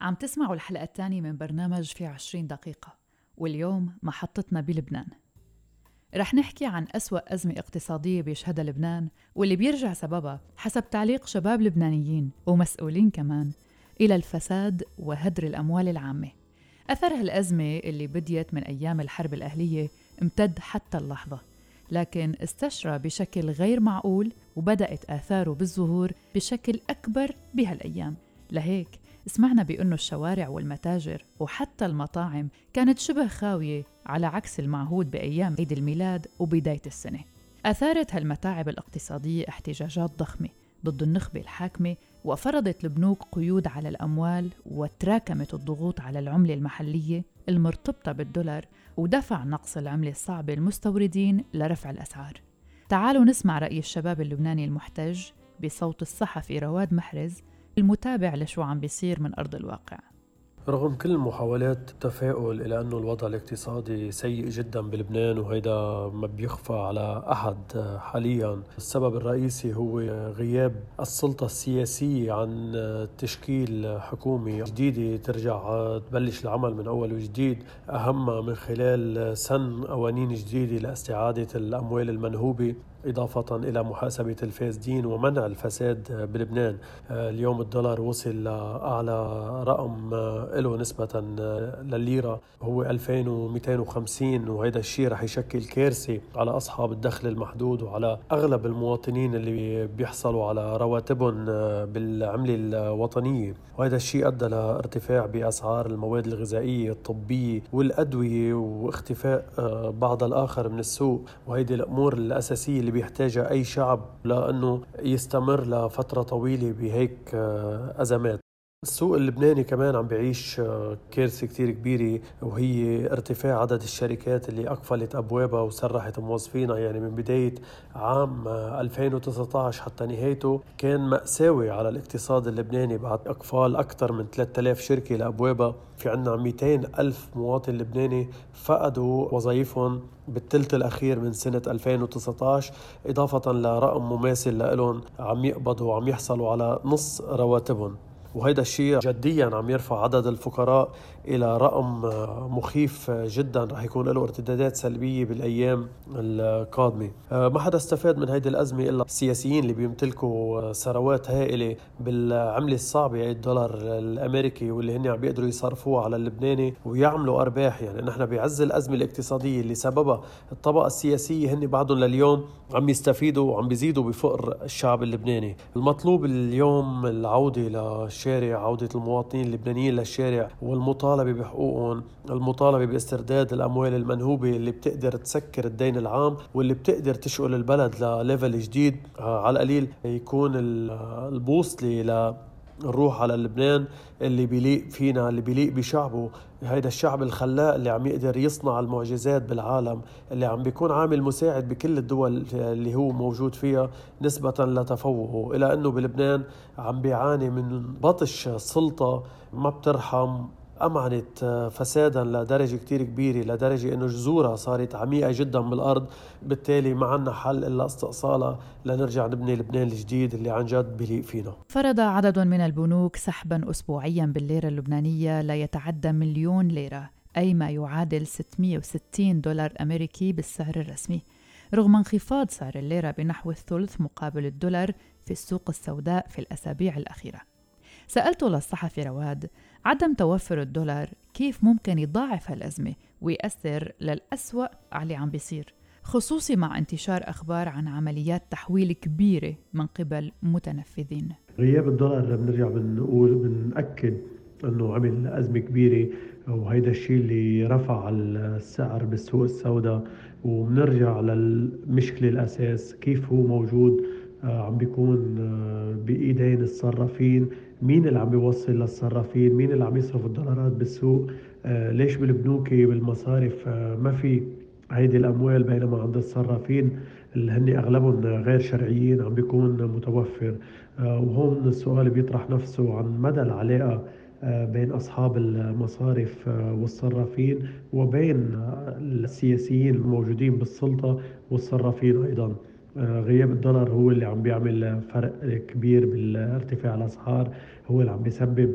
عم تسمعوا الحلقة الثانية من برنامج في عشرين دقيقة واليوم محطتنا بلبنان. رح نحكي عن أسوأ أزمة اقتصادية بيشهدها لبنان واللي بيرجع سببها حسب تعليق شباب لبنانيين ومسؤولين كمان إلى الفساد وهدر الأموال العامة. أثر هالأزمة اللي بديت من أيام الحرب الأهلية امتد حتى اللحظة لكن استشرى بشكل غير معقول وبدأت آثاره بالظهور بشكل أكبر بهالأيام. لهيك سمعنا بأنه الشوارع والمتاجر وحتى المطاعم كانت شبه خاوية على عكس المعهود بأيام عيد الميلاد وبداية السنة. أثارت هالمتاعب الاقتصادية احتجاجات ضخمة ضد النخبة الحاكمة وفرضت البنوك قيود على الأموال وتراكمت الضغوط على العملة المحلية المرتبطة بالدولار ودفع نقص العملة الصعبة المستوردين لرفع الأسعار. تعالوا نسمع رأي الشباب اللبناني المحتج بصوت الصحفي رواد محرز المتابع لشو عم بيصير من أرض الواقع. رغم كل محاولات التفاؤل إلى أنه الوضع الاقتصادي سيء جدا بلبنان وهيدا ما بيخفى على أحد حاليا السبب الرئيسي هو غياب السلطة السياسية عن تشكيل حكومة جديدة ترجع تبلش العمل من أول وجديد أهمها من خلال سن قوانين جديدة لإستعادة الأموال المنهوبة. إضافة إلى محاسبة الفاسدين ومنع الفساد بلبنان. اليوم الدولار وصل لأعلى رقم له نسبة للليرة هو 2250 وهذا الشيء رح يشكل كارثة على أصحاب الدخل المحدود وعلى أغلب المواطنين اللي بيحصلوا على رواتبهم بالعملة الوطنية. وهذا الشيء أدى لارتفاع بأسعار المواد الغذائية الطبية والأدوية واختفاء بعض الآخر من السوق. وهيدي الأمور الأساسية اللي بيحتاجها أي شعب لأنه يستمر لفترة طويلة بهيك آه، أزمات. السوق اللبناني كمان عم بيعيش آه، كارثة كتير كبيرة وهي ارتفاع عدد الشركات اللي أقفلت أبوابها وسرحت موظفينها. يعني من بداية عام 2019 آه، حتى نهايته كان مأساوي على الاقتصاد اللبناني. بعد أقفال أكثر من 3000 شركة لأبوابها في عنا 200 ألف مواطن لبناني فقدوا وظائفهم. بالثلث الأخير من سنة 2019 إضافة لرقم مماثل لهم عم يقبضوا وعم يحصلوا على نص رواتبهم. وهذا الشيء جديا عم يرفع عدد الفقراء إلى رقم مخيف جدا. رح يكون له ارتدادات سلبية بالأيام القادمة. ما حدا استفاد من هذه الأزمة إلا السياسيين اللي بيمتلكوا ثروات هائلة بالعملة الصعبة الدولار الأمريكي واللي هن عم بيقدروا يصرفوها على اللبناني ويعملوا أرباح. يعني نحن بعز الأزمة الاقتصادية اللي سببها الطبقة السياسية هن بعدهم لليوم عم يستفيدوا وعم بيزيدوا بفقر الشعب اللبناني. المطلوب اليوم العودة للشعب الشارع عودة المواطنين اللبنانيين للشارع والمطالبة بحقوقهم المطالبة باسترداد الأموال المنهوبة اللي بتقدر تسكر الدين العام واللي بتقدر تشغل البلد ل level جديد. آه، على القليل يكون البوصلة نروح على لبنان اللي بيليق فينا اللي بيليق بشعبه. هيدا الشعب الخلاق اللي عم يقدر يصنع المعجزات بالعالم اللي عم بيكون عامل مساعد بكل الدول اللي هو موجود فيها نسبة لتفوقه. إلى أنه بلبنان عم بيعاني من بطش سلطة ما بترحم أمعنت فسادا لدرجة كتير كبيرة لدرجة أنه جذورها صارت عميقة جدا بالأرض. بالتالي ما عنا حل إلا استئصالها. لنرجع نبني لبنان الجديد اللي عن جد بليق فينا. فرض عدد من البنوك سحبا أسبوعيا بالليرة اللبنانية لا يتعدى مليون ليرة أي ما يعادل 660 دولار أمريكي بالسعر الرسمي. رغم انخفاض سعر الليرة بنحو الثلث مقابل الدولار في السوق السوداء في الأسابيع الأخيرة. سألته للصحفي رواد عدم توفر الدولار كيف ممكن يضاعف هالأزمة ويأثر للأسوأ على اللي عم بيصير؟ خصوصي مع انتشار أخبار عن عمليات تحويل كبيرة من قبل متنفذين. غياب الدولار بنرجع بنقول بنأكد أنه عمل أزمة كبيرة وهيدا الشيء اللي رفع السعر بالسوق السوداء وبنرجع للمشكلة الأساس كيف هو موجود آه، عم بيكون آه، بإيدين الصرافين مين اللي عم بيوصل للصرافين؟ مين اللي عم يصرف الدولارات بالسوق؟ آه ليش بالبنوك بالمصارف؟ آه ما في هيدي الأموال بينما عند الصرافين اللي هن أغلبهم غير شرعيين عم بيكون متوفر. آه وهون السؤال بيطرح نفسه عن مدى العلاقة بين أصحاب المصارف والصرافين وبين السياسيين الموجودين بالسلطة والصرافين أيضا. غياب الدولار هو اللي عم بيعمل فرق كبير بالارتفاع الأسعار هو اللي عم بيسبب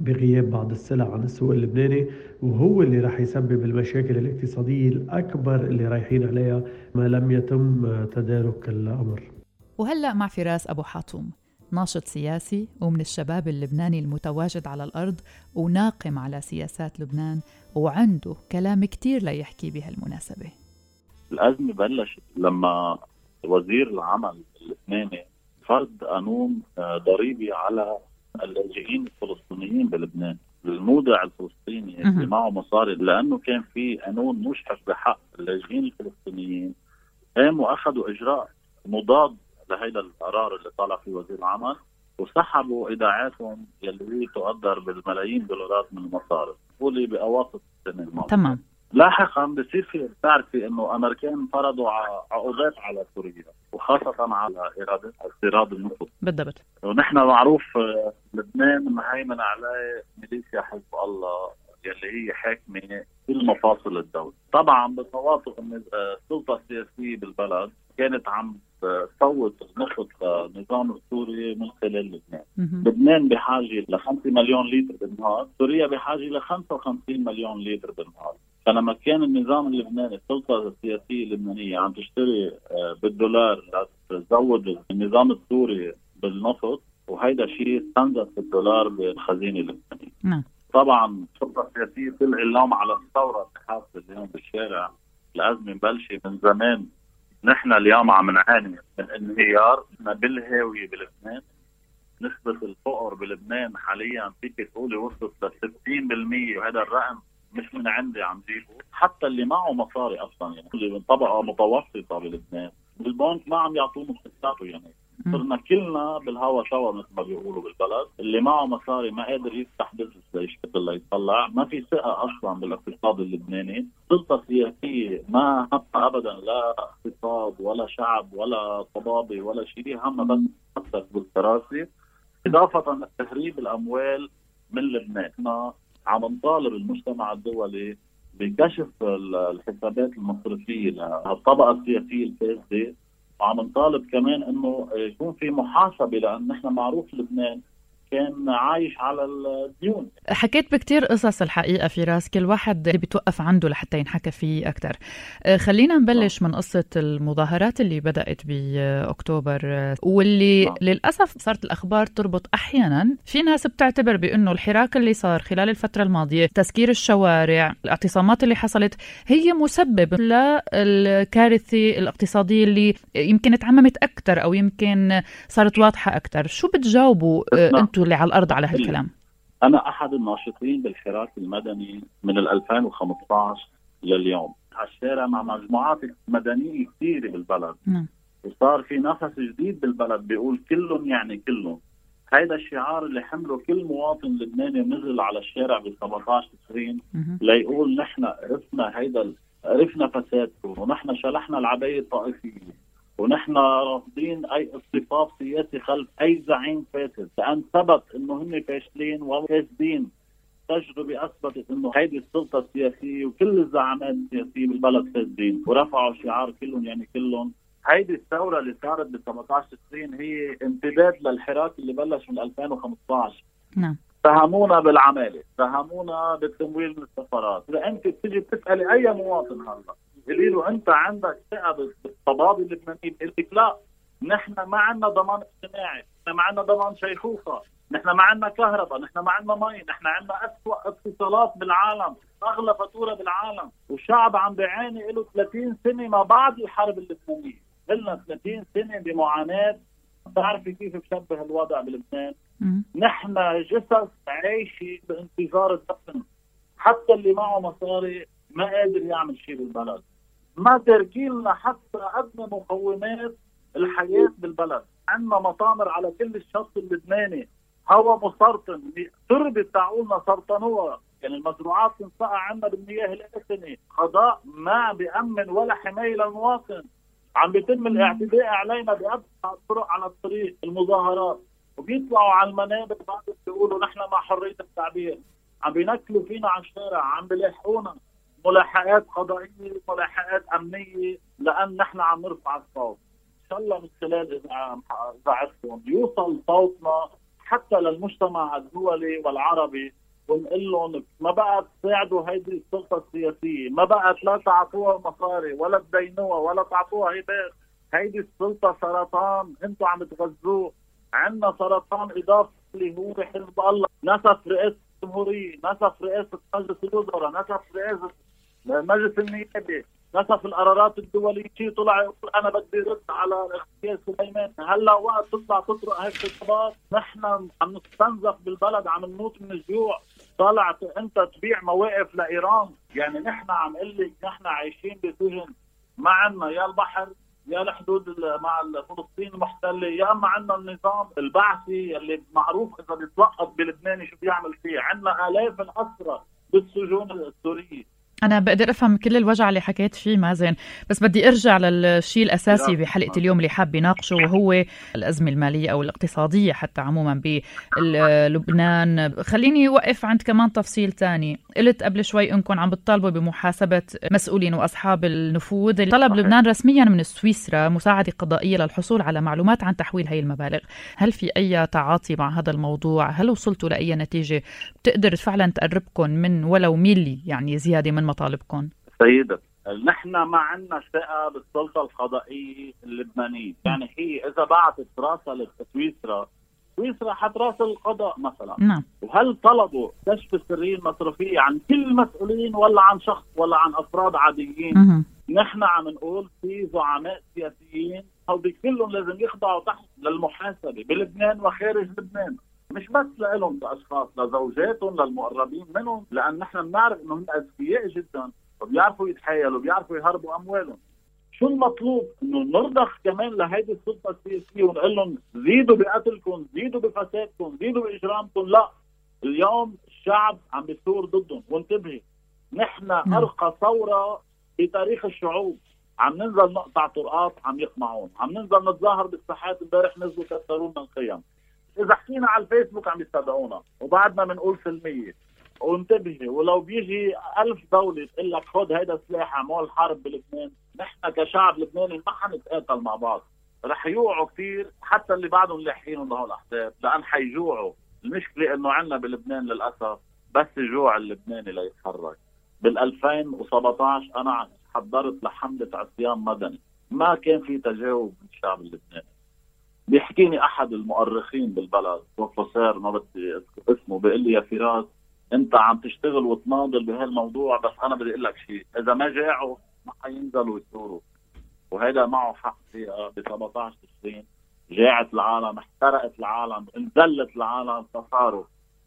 بغياب بعض السلع عن السوق اللبناني وهو اللي راح يسبب المشاكل الاقتصادية الأكبر اللي رايحين عليها ما لم يتم تدارك الأمر. وهلأ مع فراس أبو حاتوم ناشط سياسي ومن الشباب اللبناني المتواجد على الأرض وناقم على سياسات لبنان وعنده كلام كتير ليحكي بهالمناسبة. الأزمة بلشت لما وزير العمل اللبناني فرض قانون آه، ضريبي على اللاجئين الفلسطينيين بلبنان المودع الفلسطيني اللي معه مصاري لأنه كان في قانون مشحف بحق اللاجئين الفلسطينيين قاموا أخذوا إجراء مضاد لهيدا القرار اللي طالع فيه وزير العمل وسحبوا إيداعاتهم يلي تقدر بالملايين دولارات من المصارف قولي بأواسط السنة الماضية. تمام. لاحقا بصير في بتعرفي إنه الامريكان فرضوا عقوبات على سوريا وخاصة على ايراد استيراد النفط بالضبط ونحن معروف آه، لبنان مهيمن عليه ميليشيا حزب الله يلي هي حاكمة كل مفاصل الدولة، طبعا بتواطؤ آه، السلطة السياسية بالبلد كانت عم تصوت النفط للنظام السوري من خلال لبنان. لبنان بحاجة ل 5 مليون لتر بالنهار، سوريا بحاجة ل 55 مليون لتر بالنهار. فلما كان النظام اللبناني السلطة السياسية اللبنانية عم تشتري آه، بالدولار لتزود النظام السوري بالنفط وهيدا شيء استنزف الدولار بالخزينة اللبنانية. نعم. طبعا السلطة السياسية تلغي اللوم على الثورة اللي حاصلة اليوم بالشارع الازمه مبلشه من زمان نحن اليوم عم نعاني من انهيار بالهاوية بلبنان نسبة الفقر بلبنان حاليا فيك تقولي وصلت ل 60% وهذا الرقم مش من عندي عم جيبه حتى اللي معه مصاري أصلا يعني اللي من طبقة متوسطة بلبنان. بالبنك ما عم يعطوه مصروفاته يعني. صرنا كلنا بالهوا سوا مثل ما بيقولوا بالبلد. اللي معه مصاري ما قادر يفتح بزنس ليشتغل ليطلع ما في ثقة أصلا بالاقتصاد اللبناني. السلطه السياسيه ما همها ابدا لا اقتصاد ولا شعب ولا طبابة ولا شيء. همها بس بالكراسي إضافة لتهريب الأموال من لبنان. عم نطالب المجتمع الدولي بكشف الحسابات المصرفية للطبقه السياسية الفاسدة. وعم نطالب كمان إنه يكون في محاسبة لأن نحن معروف لبنان كان عايش على الديون. حكيت بكتير قصص الحقيقة في رأس كل واحد بيتوقف عنده لحتى ينحكى فيه أكثر آه، خلينا نبلش من قصة المظاهرات اللي بدأت بأكتوبر آه، واللي آه. للأسف صارت الأخبار تربط أحيانا. في ناس بتعتبر بأنه الحراك اللي صار خلال الفترة الماضية تسكير الشوارع الاعتصامات اللي حصلت هي مسبب للكارثة الاقتصادية اللي يمكن تعممت أكثر أو يمكن صارت واضحة أكثر شو بتجاوبوا أنتم اللي على الأرض على هالكلام. أنا أحد الناشطين بالحراك المدني من 2015 لليوم. على الشارع مع مجموعات مدنية كثيرة بالبلد. نعم. وصار في نفس جديد بالبلد بيقول كلهم يعني كلهم. هيدا الشعار اللي حمله كل مواطن لبناني نزل على الشارع ب 17 تشرين ليقول نحن عرفنا هيدا عرفنا فسادكم ونحن شلحنا العباية الطائفية. ونحن رافضين أي اصطفاف سياسي خلف أي زعيم فاسد. لأن ثبت إنه هم فاشلين وفاسدين تجربة أثبتت إنه هيدي السلطة السياسية وكل الزعماء السياسية بالبلد فاسدين ورفعوا شعار كلهم يعني كلهم. هيدي الثورة اللي صارت ب 17 تشرين هي امتداد للحراك اللي بلش من 2015 نعم. اتهمونا بالعمالة اتهمونا بالتمويل من السفارات. إذا أنت بتيجي بتسألي أي مواطن هلأ قولي له أنت عندك ثقة بالطباب اللبنانيين بيقول لك لا. نحن ما عندنا ضمان اجتماعي، نحن ما عندنا ضمان شيخوخة، نحن ما عندنا كهرباء، نحن ما عندنا مي، نحن عندنا اسوء اتصالات بالعالم، أغلى فاتورة بالعالم، والشعب عم بيعاني له 30 سنة ما بعد الحرب اللبنانية، قلنا 30 سنة بمعاناة. بتعرفي كيف بشبه الوضع بلبنان؟ نحن جثث عايشه بانتظار الدفن. حتى اللي معه مصاري ما قادر يعمل شيء بالبلد. ما تركين لنا حتى ادنى مقومات الحياة بالبلد. عندنا مطامر على كل الشط اللبناني. هواء مسرطن. تربة تعولنا سرطنوها. يعني المزروعات تنسقى عندنا بالمياه الآسنة قضاء ما بيأمن ولا حماية للمواطن. عم بيتم الاعتداء علينا بأبسط الطرق على الطريق. المظاهرات. وبيطلعوا على المنابر بعد بيقولوا نحن مع حرية التعبير. عم بينكلوا فينا على الشارع عم بيلاحقونا ملاحقات قضائية ملاحقات أمنية لأن نحن عم نرفع الصوت. إن شاء الله من خلال اذاعتكم يوصل صوتنا حتى للمجتمع الدولي والعربي ونقول لهم ما بقى تساعدوا هيدي السلطة السياسية، ما بقى لا تعطوها مصاري ولا تدينوها ولا تعطوها هبات، هيدي السلطة سرطان أنتم عم تغذوه، عندنا سرطان إضافي اللي هو حزب الله، نسف رئاسه الجمهوريه، نسف رئاسه مجلس الوزراء، نسف رئاسه مجلس النيابة، نسف القرارات الدولية. شيء طلع يقول أنا بدي رد على اغتيال سليمان. هلأ وقت تطلع تطرق هيك خطابات نحن عم نستنزف بالبلد عم نموت من الجوع. طالع أنت تبيع مواقف لإيران. يعني نحن عم نقول لك نحن عايشين بسجن ما عندنا يا البحر. يا الحدود مع فلسطين المحتله يا أما عندنا النظام البعثي اللي معروف إذا بيتوقف بلبنان شو بيعمل فيه. عندنا آلاف الأسرى بالسجون السورية. أنا بقدر أفهم كل الوجع اللي حكيت فيه مازن بس بدي أرجع للشيء الأساسي بحلقة اليوم اللي حاب يناقشه وهو الأزمة المالية أو الاقتصادية حتى عموما بلبنان. خليني أوقف عند كمان تفصيل تاني. قلت قبل شوي أنكم عم بتطالبوا بمحاسبة مسؤولين وأصحاب النفوذ. طلب لبنان رسميا من سويسرا مساعدة قضائية للحصول على معلومات عن تحويل هي المبالغ. هل في أي تعاطي مع هذا الموضوع؟ هل وصلتوا لأي نتيجة؟ بتقدر فعلا تقربكم من ولو ميلي يعني زيادة من مطالبكم؟ سيدة نحن ما عندنا ثقة بالسلطة القضائية اللبنانية. يعني هي إذا بعثت راسها لسويسرا سويسرا حتراسل القضاء مثلا. نعم. وهل طلبوا كشف السرية المصرفية عن كل المسؤولين ولا عن شخص ولا عن أفراد عاديين؟ مه. نحن عم نقول في زعماء سياسيين هودي كلهم لازم يخضعوا تحت للمحاسبة بلبنان وخارج لبنان. مش بس لهم كأشخاص لزوجاتهم للمقربين منهم لأن نحن بنعرف إنه هم أذكياء جدا وبيعرفوا يتحايلوا بيعرفوا يهربوا أموالهم. شو المطلوب؟ إنه نرضخ كمان لهيدي السلطة السياسية ونقول لهم زيدوا بقتلكم، زيدوا بفسادكم، زيدوا بإجرامكم، لا اليوم الشعب عم بيثور ضدهم. وانتبهي نحن. أرقى ثورة في تاريخ الشعوب. عم ننزل نقطع طرقات عم يقمعون. عم ننزل نتظاهر بالساحات. امبارح نزلوا كسرونا القيم إذا حكينا على الفيسبوك عم يصدقونا وبعدنا بنقول سلميه وانتبهي ولو بيجي ألف دولة تقول لك خذ هيدا السلاح اعمل حرب بلبنان نحن كشعب لبناني ما حنتقاتل مع بعض. رح يوعوا كثير حتى اللي بعدهم لاحقين لهول الاحزاب لأن حيجوعوا. المشكلة إنه عندنا بلبنان للأسف بس جوع اللبناني ليتحرك. بال 2017 أنا حضرت لحملة عصيان مدني. ما كان في تجاوب من الشعب اللبناني. بيحكيني أحد المؤرخين بالبلد بروفيسور ما بدي اسمه بيقول لي يا فراس أنت عم تشتغل وتناضل بهالموضوع بس أنا بدي أقول لك شيء إذا ما جاعوا ما حينزلوا يثوروا وهذا معه حق فيها ب 17 تشرين جاعت العالم احترقت العالم انزلت العالم فصاروا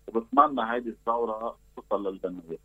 وبتمنى هيدي الثورة توصل للجمهور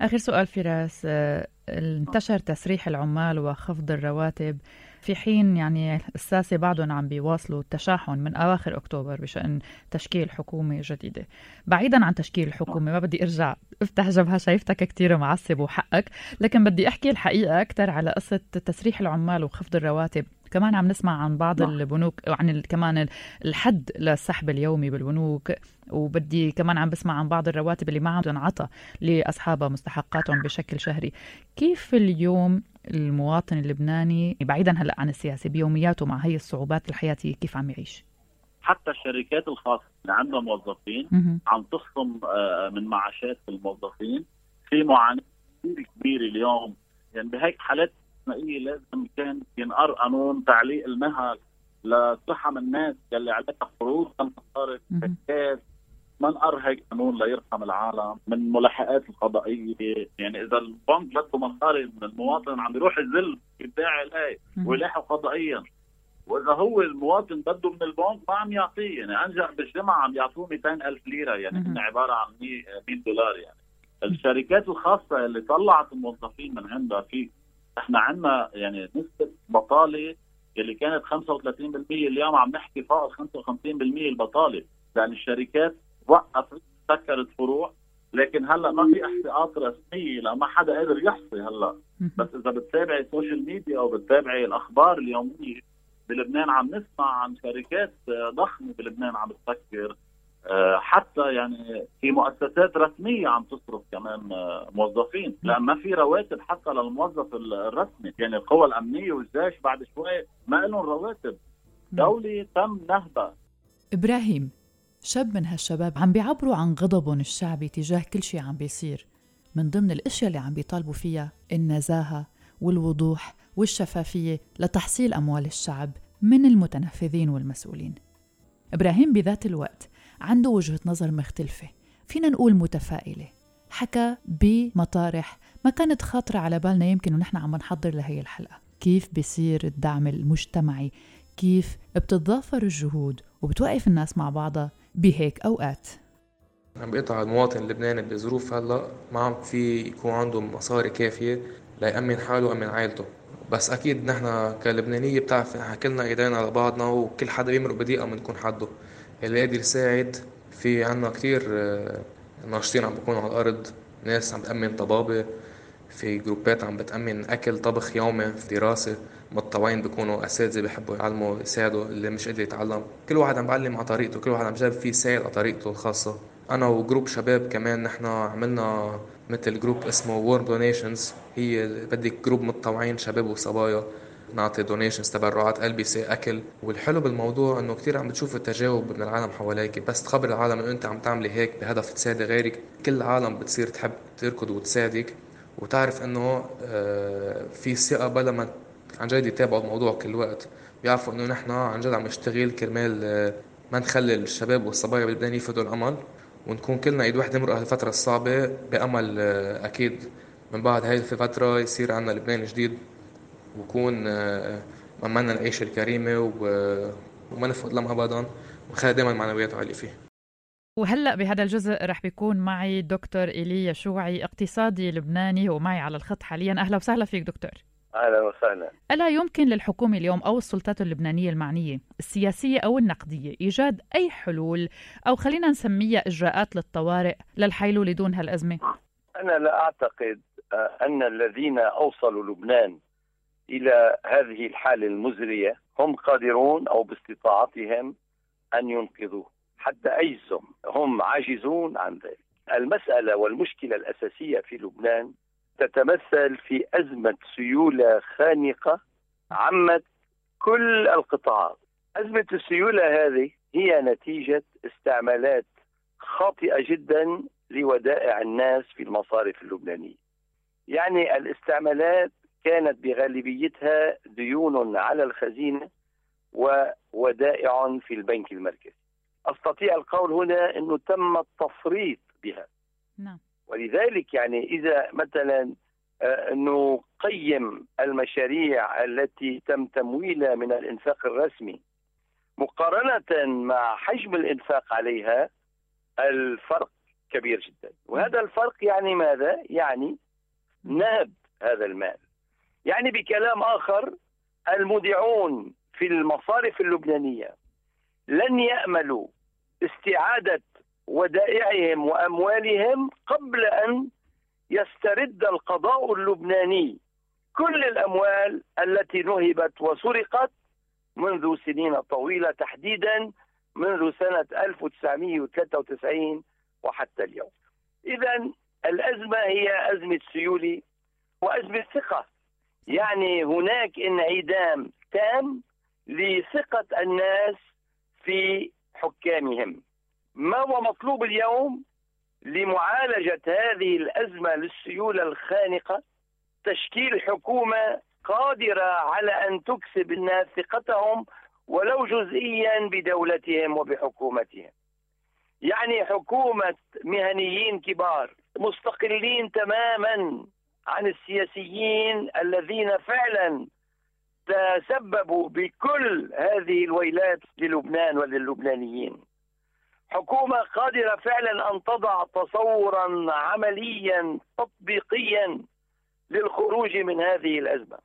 آخر سؤال فراس آه، انتشر تسريح العمال وخفض الرواتب. في حين يعني الساسة بعدهم عم بيواصلوا التشاحن من أواخر أكتوبر بشأن تشكيل حكومة جديدة. بعيدا عن تشكيل الحكومة ما بدي أرجع أفتح جبهة شايفتك كتير معصب وحقك لكن بدي أحكي الحقيقة أكثر على قصة تسريح العمال وخفض الرواتب. كمان عم نسمع عن بعض نعم. البنوك عن كمان الحد للسحب اليومي بالبنوك وبدي كمان عم بسمع عن بعض الرواتب اللي ما عم تنعطى لاصحابها مستحقاتهم بشكل شهري. كيف اليوم المواطن اللبناني بعيدا هلأ عن السياسة بيومياته مع هي الصعوبات الحياتية كيف عم يعيش؟ حتى الشركات الخاصة اللي عندها موظفين عم تخصم آه، من معاشات الموظفين في معاناة كثير كبيرة اليوم. يعني بهيك حالات استثنائيه لازم كان ينقر قانون تعليق المهل لترحم الناس يلي عليها قروض مصاري شركات نقر هيك قانون ليرحم العالم من الملاحقات القضائية. يعني إذا البنك بده مصاري من المواطن عم بيروح يذل يدعي عليه ويلاحق قضائيا. وإذا هو المواطن بده من البنك ما عم يعطيه. يعني أنجح بالجمعة عم يعطوه 200 ألف ليرة. يعني هن عبارة عن 100 دولار يعني. الشركات الخاصة اللي طلعت الموظفين من عندها في إحنا عندنا يعني نسبة بطالة اللي كانت 35% اليوم عم نحكي فوق 55% البطالة. لأن الشركات وقفت سكرت فروع لكن هلأ ما في احصاءات رسميه لما ما حدا قادر يحصي هلأ. بس إذا بتتابعي ال social media أو بتتابعي الأخبار اليومية بلبنان عم نسمع عن شركات ضخمة بلبنان عم تسكر آه، حتى يعني في مؤسسات رسمية عم تصرف كمان آه، موظفين. لأن ما في رواتب حتى للموظف الرسمي. يعني القوى الأمنية والجيش بعد شوي ما لهم رواتب. دولة تم نهبها. إبراهيم شاب من هالشباب عم بيعبروا عن غضبهم الشعبي تجاه كل شيء عم بيصير. من ضمن الأشياء اللي عم بيطالبوا فيها النزاهة والوضوح والشفافية لتحصيل أموال الشعب من المتنفذين والمسؤولين. إبراهيم بذات الوقت عنده وجهة نظر مختلفة فينا نقول متفائلة. حكى بمطارح ما كانت خاطرة على بالنا يمكن ونحن عم نحضر لهي الحلقة. كيف بيصير الدعم المجتمعي؟ كيف بتتضافر الجهود وبتوقف الناس مع بعضها؟ بهيك أوقات. عم بيقطع المواطن اللبناني بظروف هلأ ما عم في يكون عنده مصاري كافية ليأمن حاله ويأمن عائلته. بس أكيد نحن كلبنانية بتعرف نحن كلنا ايدينا على بعضنا وكل حدا بيمرق بدقيقة بنكون حده. اللي قادر يساعد في عنا كثير آه، ناشطين عم بيكونوا على الأرض ناس عم تأمن طبابة في جروبات عم بتأمن أكل طبخ يومي في دراسة. متطوعين بيكونوا أساتذة بيحبوا يعلموا يساعدوا اللي مش قادر يتعلم. كل واحد عم بعلم على طريقته كل واحد عم جاب فيه يساعد على طريقته الخاصة. أنا و group شباب كمان نحن عملنا مثل group اسمه Warm Donations هي بدك group متطوعين شباب وصبايا نعطي donations تبرعات ألبسة أكل. والحلو بالموضوع إنه كثير عم بتشوف التجاوب من العالم حواليك. بس تخبر العالم إنه أنت عم تعملي هيك بهدف تساعدي غيرك. كل العالم بتصير تحب تركض وتساعدك. وتعرف إنه آه، في ثقة بلا ما عن جد يتابعوا الموضوع كل وقت. بيعرفوا إنه نحن عن جد عم نشتغل كرمال آه، ما نخلي الشباب والصبايا بلبنان يفقدوا الأمل ونكون كلنا ايد وحدة نمرق هالفترة الصعبة بأمل آه، أكيد من بعد هاي الفترة يصير عنا لبنان جديد ويكون أمنا العيشة الكريمة وما نفقد لهم أبدا. ونخلي دائما معنويات عالية فيه وهلأ بهذا الجزء رح بيكون معي دكتور إيليا شوعي اقتصادي لبناني ومعي على الخط حاليا. أهلا وسهلا فيك دكتور. أهلا وسهلا. ألا يمكن للحكومة اليوم أو السلطات اللبنانية المعنية السياسية أو النقدية إيجاد أي حلول؟ أو خلينا نسميها إجراءات للطوارئ للحيلوله دون هالأزمة؟ أنا لا أعتقد آه، أن الذين أوصلوا لبنان إلى هذه الحالة المزرية هم قادرون أو باستطاعتهم أن ينقذوه حتى ايزهم هم عاجزون عن ذلك. المسألة والمشكلة الأساسية في لبنان تتمثل في أزمة سيولة خانقة عمت كل القطاعات أزمة السيولة هذه هي نتيجة استعمالات خاطئة جدا لودائع الناس في المصارف اللبنانية يعني الاستعمالات كانت بغالبيتها ديون على الخزينة وودائع في البنك المركزي. أستطيع القول هنا إنه تم التفريط بها. ولذلك يعني إذا مثلا آه، نقيم المشاريع التي تم تمويلها من الإنفاق الرسمي مقارنة مع حجم الإنفاق عليها الفرق كبير جدا. وهذا الفرق يعني ماذا؟ يعني نهب هذا المال. يعني بكلام آخر المودعون في المصارف اللبنانية لن يأملوا استعادة ودائعهم وأموالهم قبل أن يسترد القضاء اللبناني. كل الأموال التي نهبت وسرقت منذ سنين طويلة تحديدا منذ سنة 1993 وحتى اليوم. إذا الأزمة هي أزمة سيولة وأزمة ثقة. يعني هناك انعدام تام لثقة الناس في حكامهم. ما هو مطلوب اليوم لمعالجة هذه الأزمة للسيولة الخانقة؟ تشكيل حكومة قادرة على أن تكسب الناس ثقتهم ولو جزئيا بدولتهم وبحكومتهم. يعني حكومة مهنيين كبار مستقلين تماما عن السياسيين الذين فعلا تسببوا بكل هذه الويلات للبنان وللبنانيين. حكومة قادرة فعلا أن تضع تصورا عمليا تطبيقيا للخروج من هذه الأزمة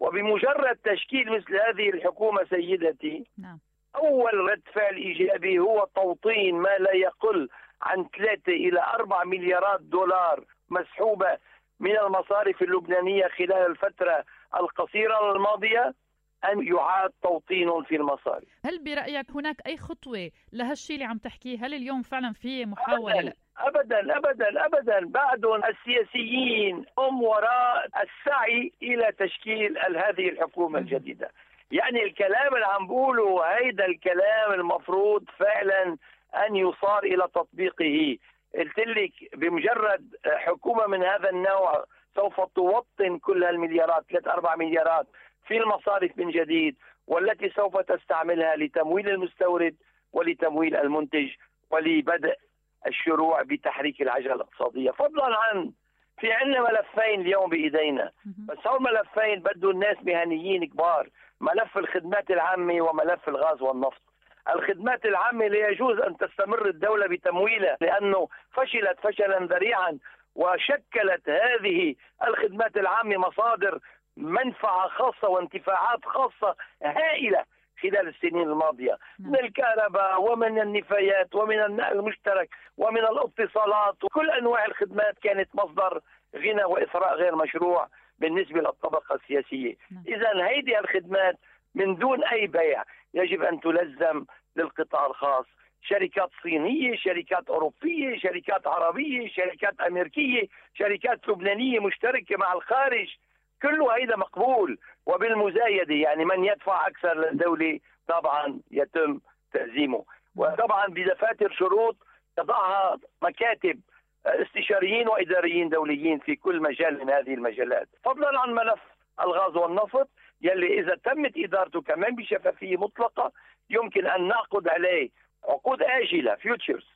وبمجرد تشكيل مثل هذه الحكومة سيدتي نعم. أول رد فعل إيجابي هو توطين ما لا يقل عن ثلاثة إلى أربع مليارات دولار مسحوبة من المصارف اللبنانية خلال الفترة القصيرة الماضية أن يعاد توطين في المصارف هل برأيك هناك أي خطوة لهالشيء اللي عم تحكيه؟ هل اليوم فعلا في محاولة؟ أبداً ابدا ابدا ابدا. بعدهم السياسيين هم وراء السعي إلى تشكيل هذه الحكومة الجديدة. يعني الكلام اللي عم بقوله هيدا الكلام المفروض فعلا أن يصار إلى تطبيقه. قلت لك بمجرد حكومة من هذا النوع سوف توطن كل هالمليارات ثلاث أربع مليارات. في المصارف من جديد والتي سوف تستعملها لتمويل المستورد ولتمويل المنتج ولبدء الشروع بتحريك العجلة الاقتصادية. فضلا عن في عندنا ملفين اليوم بإيدينا. بس هول ملفين بده الناس مهنيين كبار. ملف الخدمات العامة وملف الغاز والنفط. الخدمات العامة لا يجوز أن تستمر الدولة بتمويلها لأنه فشلت فشلا ذريعا وشكلت هذه الخدمات العامة مصادر منفعة خاصة وانتفاعات خاصة هائلة خلال السنين الماضية نعم. من الكهرباء ومن النفايات ومن النقل المشترك ومن الاتصالات وكل أنواع الخدمات كانت مصدر غنى وإثراء غير مشروع بالنسبة للطبقة السياسية، نعم. اذا هيدي الخدمات من دون أي بيع يجب أن تلزم للقطاع الخاص شركات صينية شركات أوروبية شركات عربية شركات أمريكية شركات لبنانية مشتركة مع الخارج كله هيدا مقبول. وبالمزايدة يعني من يدفع أكثر للدولة طبعا يتم تهزيمه وطبعا بدفاتر شروط تضعها مكاتب استشاريين وإداريين دوليين في كل مجال من هذه المجالات. فضلا عن ملف الغاز والنفط يلي إذا تمت إدارته كمان بشفافية مطلقة يمكن أن نعقد عليه عقود آجلة فيوتشرز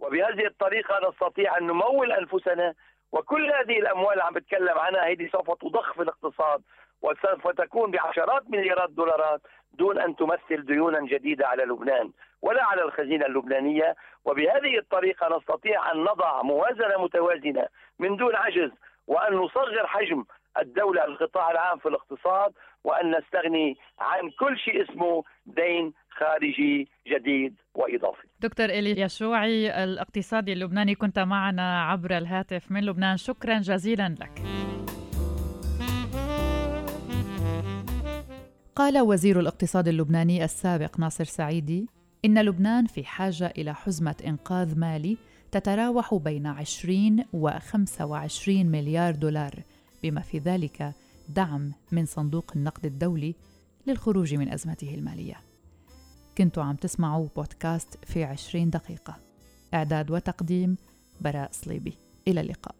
وبهذه الطريقة نستطيع أن نمول أنفسنا وكل هذه الأموال اللي عم بتكلم عنها هذه سوف تضخ في الاقتصاد وسوف تكون بعشرات مليارات دولارات دون أن تمثل ديونا جديدة على لبنان ولا على الخزينة اللبنانية. وبهذه الطريقة نستطيع أن نضع موازنة متوازنة من دون عجز وأن نصغر حجم الدولة القطاع العام في الاقتصاد. وأن نستغني عن كل شيء اسمه دين خارجي جديد وإضافي. دكتور إلي يشوعي الاقتصادي اللبناني كنت معنا عبر الهاتف من لبنان. شكرا جزيلا لك. قال وزير الاقتصاد اللبناني السابق ناصر سعيدي إن لبنان في حاجة إلى حزمة إنقاذ مالي تتراوح بين 20 و 25 مليار دولار بما في ذلك دعم من صندوق النقد الدولي للخروج من أزمته المالية. كنتوا عم تسمعوا بودكاست في عشرين دقيقة. إعداد وتقديم براء صليبي. إلى اللقاء.